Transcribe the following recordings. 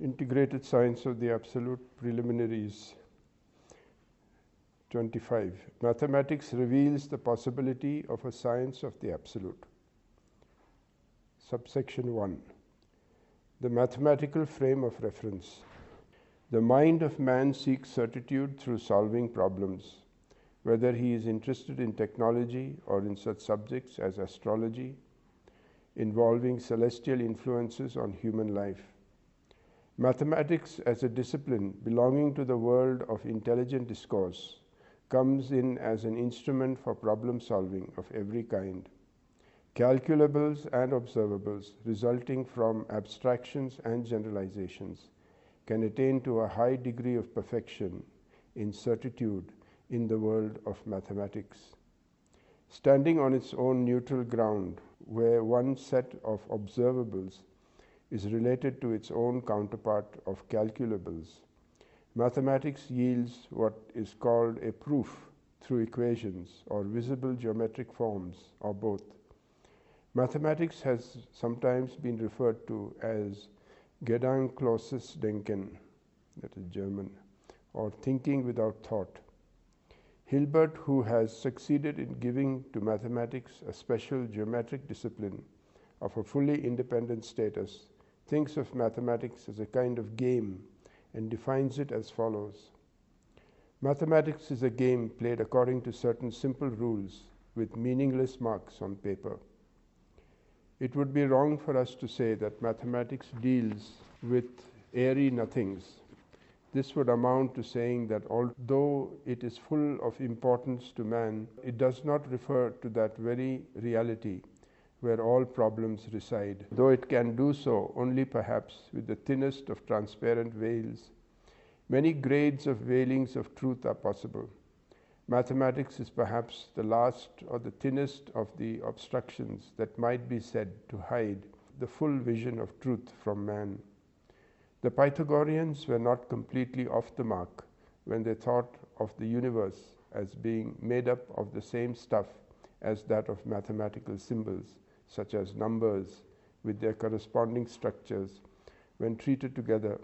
Integrated Science of the Absolute Preliminaries 25. Mathematics reveals the possibility of a science of the absolute. Subsection 1. The mathematical frame of reference. The mind of man seeks certitude through solving problems, whether he is interested in technology or in such subjects as astrology, involving celestial influences on human life. Mathematics as a discipline belonging to the world of intelligent discourse comes in as an instrument for problem solving of every kind. Calculables and observables resulting from abstractions and generalizations can attain to a high degree of perfection in certitude in the world of mathematics. Standing on its own neutral ground, where one set of observables is related to its own counterpart of calculables. Mathematics yields what is called a proof through equations or visible geometric forms or both. Mathematics has sometimes been referred to as Gedankenloses Denken, that is German, or thinking without thought. Hilbert, who has succeeded in giving to mathematics a special geometric discipline of a fully independent status, thinks of mathematics as a kind of game and defines it as follows Mathematics is a game played according to certain simple rules with meaningless marks on paper. It would be wrong for us to say that mathematics deals with airy nothings. This would amount to saying that although it is full of importance to man, it does not refer to that very reality where all problems reside, though it can do so only perhaps with the thinnest of transparent veils. Many grades of veilings of truth are possible. Mathematics is perhaps the last or the thinnest of the obstructions that might be said to hide the full vision of truth from man. The Pythagoreans were not completely off the mark when they thought of the universe as being made up of the same stuff as that of mathematical symbols such as numbers with their corresponding structures, when treated together,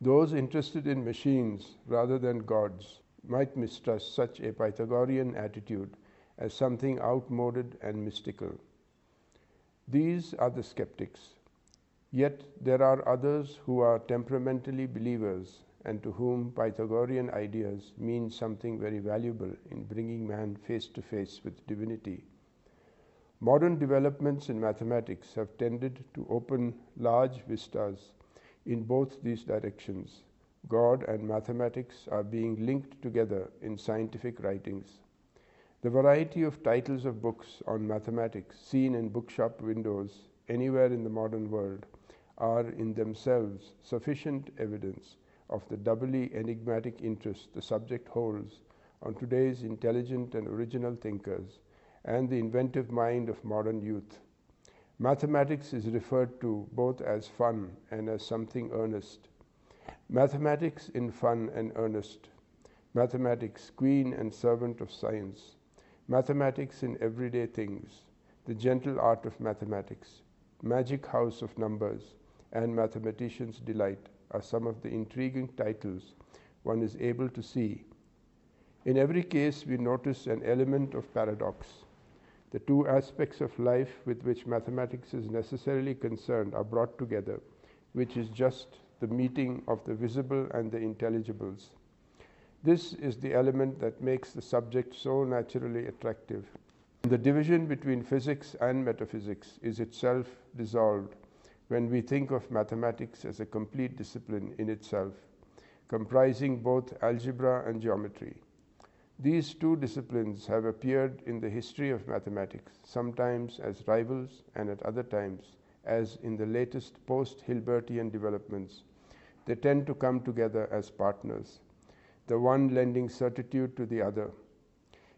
those interested in machines rather than gods might mistrust such a Pythagorean attitude as something outmoded and mystical. These are the skeptics. Yet there are others who are temperamentally believers and to whom Pythagorean ideas mean something very valuable in bringing man face to face with divinity. Modern developments in mathematics have tended to open large vistas in both these directions. God and mathematics are being linked together in scientific writings. The variety of titles of books on mathematics seen in bookshop windows anywhere in the modern world are in themselves sufficient evidence of the doubly enigmatic interest the subject holds on today's intelligent and original thinkers and the inventive mind of modern youth. Mathematics is referred to both as fun and as something earnest. Mathematics in fun and earnest. Mathematics, queen and servant of science. Mathematics in everyday things. The gentle art of mathematics. Magic house of numbers and mathematician's delight are some of the intriguing titles one is able to see. In every case, we notice an element of paradox. The two aspects of life with which mathematics is necessarily concerned are brought together, which is just the meeting of the visible and the intelligibles. This is the element that makes the subject so naturally attractive. The division between physics and metaphysics is itself dissolved when we think of mathematics as a complete discipline in itself, comprising both algebra and geometry. These two disciplines have appeared in the history of mathematics, sometimes as rivals and at other times as in the latest post Hilbertian developments. They tend to come together as partners, the one lending certitude to the other.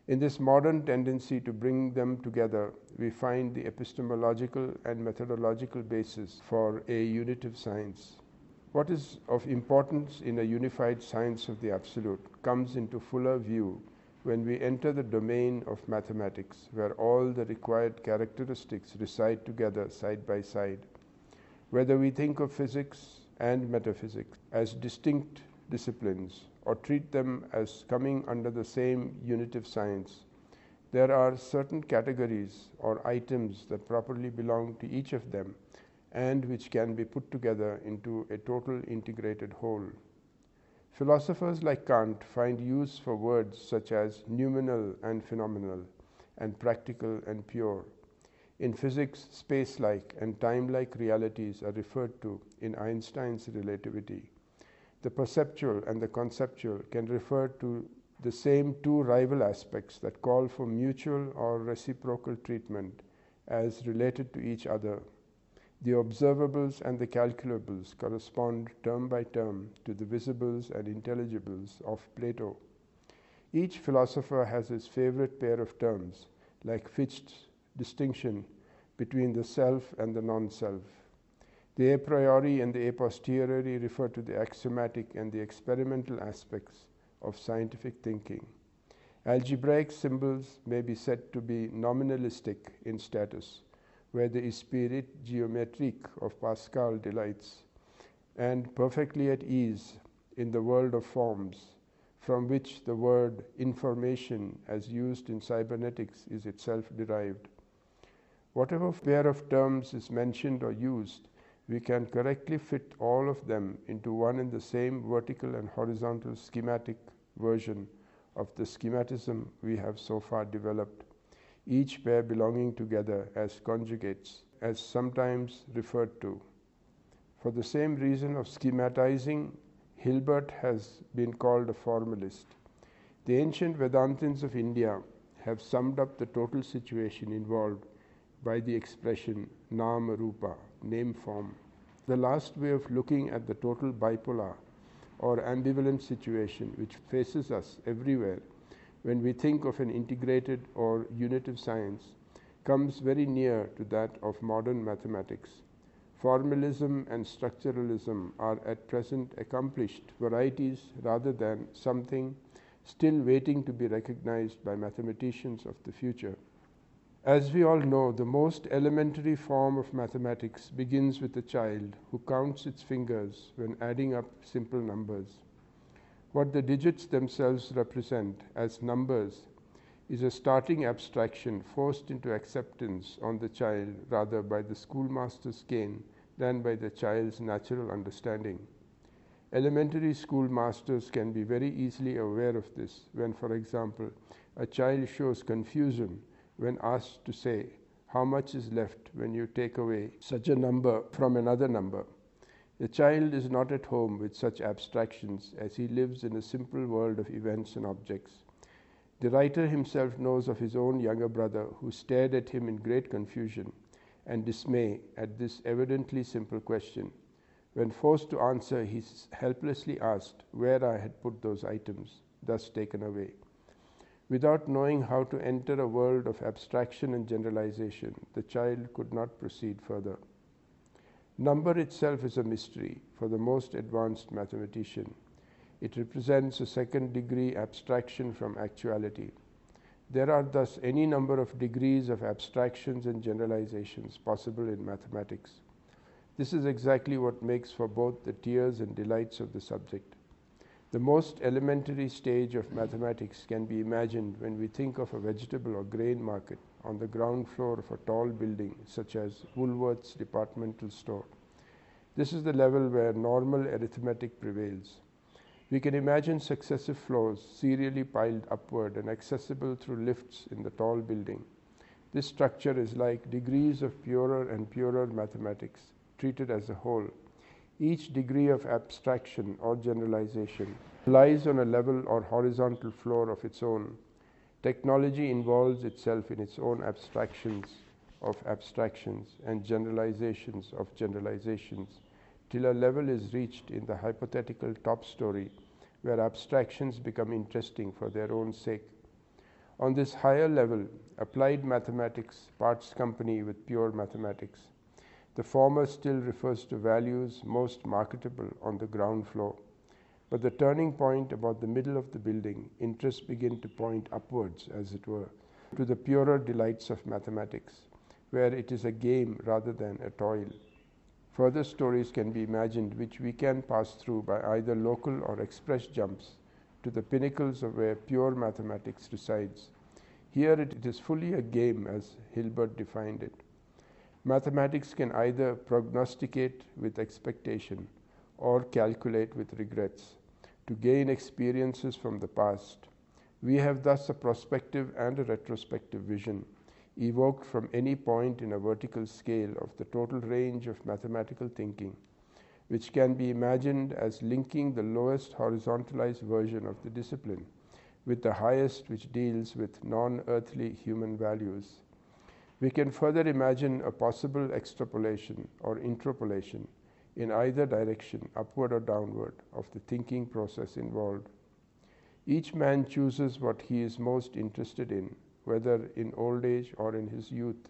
In this modern tendency to bring them together, we find the epistemological and methodological basis for a unitive science. What is of importance in a unified science of the absolute comes into fuller view when we enter the domain of mathematics, where all the required characteristics reside together side by side. Whether we think of physics and metaphysics as distinct disciplines or treat them as coming under the same unitive science, there are certain categories or items that properly belong to each of them and which can be put together into a total integrated whole. Philosophers like Kant find use for words such as noumenal and phenomenal, and practical and pure. In physics, space like and time like realities are referred to in Einstein's relativity. The perceptual and the conceptual can refer to the same two rival aspects that call for mutual or reciprocal treatment as related to each other the observables and the calculables correspond term by term to the visibles and intelligibles of Plato. Each philosopher has his favorite pair of terms, like Fichte's distinction between the self and the non self. The a priori and the a posteriori refer to the axiomatic and the experimental aspects of scientific thinking. Algebraic symbols may be said to be nominalistic in status where the esprit geometrique of Pascal delights, and perfectly at ease in the world of forms, from which the word information, as used in cybernetics, is itself derived. Whatever pair of terms is mentioned or used, we can correctly fit all of them into one and the same vertical and horizontal schematic version of the schematism we have so far developed each pair belonging together as conjugates, as sometimes referred to. For the same reason of schematizing, Hilbert has been called a formalist. The ancient Vedantins of India have summed up the total situation involved by the expression Nama Rupa, name form. The last way of looking at the total bipolar or ambivalent situation which faces us everywhere when we think of an integrated or unitive science comes very near to that of modern mathematics. Formalism and structuralism are at present accomplished varieties rather than something still waiting to be recognized by mathematicians of the future. As we all know, the most elementary form of mathematics begins with a child who counts its fingers when adding up simple numbers. What the digits themselves represent as numbers is a starting abstraction forced into acceptance on the child rather by the schoolmaster's cane than by the child's natural understanding. Elementary schoolmasters can be very easily aware of this when, for example, a child shows confusion when asked to say, How much is left when you take away such a number from another number? The child is not at home with such abstractions as he lives in a simple world of events and objects. The writer himself knows of his own younger brother who stared at him in great confusion and dismay at this evidently simple question. When forced to answer, he helplessly asked where I had put those items, thus taken away. Without knowing how to enter a world of abstraction and generalization, the child could not proceed further. Number itself is a mystery for the most advanced mathematician. It represents a second degree abstraction from actuality. There are thus any number of degrees of abstractions and generalizations possible in mathematics. This is exactly what makes for both the tears and delights of the subject. The most elementary stage of mathematics can be imagined when we think of a vegetable or grain market on the ground floor of a tall building such as Woolworth's departmental store. This is the level where normal arithmetic prevails. We can imagine successive floors serially piled upward and accessible through lifts in the tall building. This structure is like degrees of purer and purer mathematics treated as a whole. Each degree of abstraction or generalization lies on a level or horizontal floor of its own Technology involves itself in its own abstractions of abstractions and generalizations of generalizations till a level is reached in the hypothetical top story where abstractions become interesting for their own sake. On this higher level, applied mathematics parts company with pure mathematics. The former still refers to values most marketable on the ground floor. But the turning point about the middle of the building, interests begin to point upwards, as it were, to the purer delights of mathematics, where it is a game rather than a toil. Further stories can be imagined which we can pass through by either local or express jumps to the pinnacles of where pure mathematics resides. Here it is fully a game as Hilbert defined it. Mathematics can either prognosticate with expectation or calculate with regrets to gain experiences from the past. We have thus a prospective and a retrospective vision evoked from any point in a vertical scale of the total range of mathematical thinking, which can be imagined as linking the lowest horizontalized version of the discipline with the highest, which deals with non earthly human values. We can further imagine a possible extrapolation or interpolation in either direction, upward or downward, of the thinking process involved. Each man chooses what he is most interested in whether in old age or in his youth,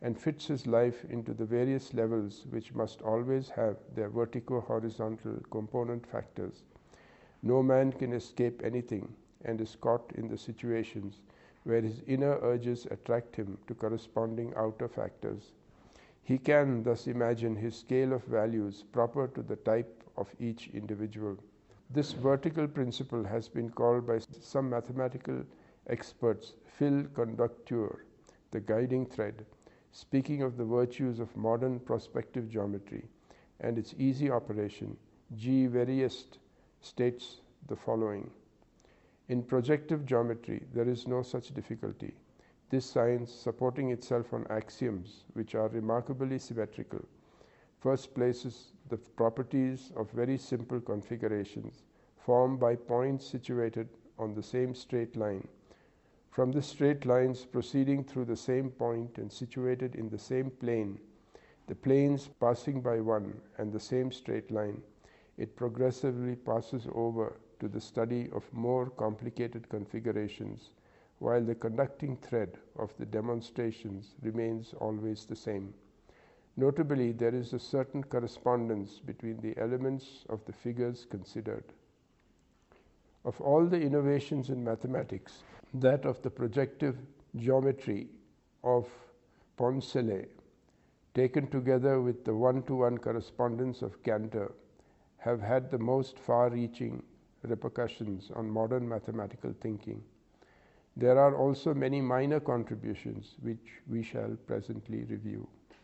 and fits his life into the various levels which must always have their vertical horizontal component factors. No man can escape anything and is caught in the situations where his inner urges attract him to corresponding outer factors. He can thus imagine his scale of values proper to the type of each individual. This vertical principle has been called by some mathematical experts fil conducteur, the guiding thread, speaking of the virtues of modern projective geometry and its easy operation, G. Verriest states the following In projective geometry, there is no such difficulty. This science, supporting itself on axioms which are remarkably symmetrical, first places the properties of very simple configurations formed by points situated on the same straight line. From the straight lines proceeding through the same point and situated in the same plane, the planes passing by one and the same straight line, it progressively passes over to the study of more complicated configurations, while the conducting thread of the demonstrations remains always the same. Notably, there is a certain correspondence between the elements of the figures considered. Of all the innovations in mathematics, that of the projective geometry of Poncelet, taken together with the one to one correspondence of Cantor, have had the most far reaching repercussions on modern mathematical thinking. There are also many minor contributions which we shall presently review.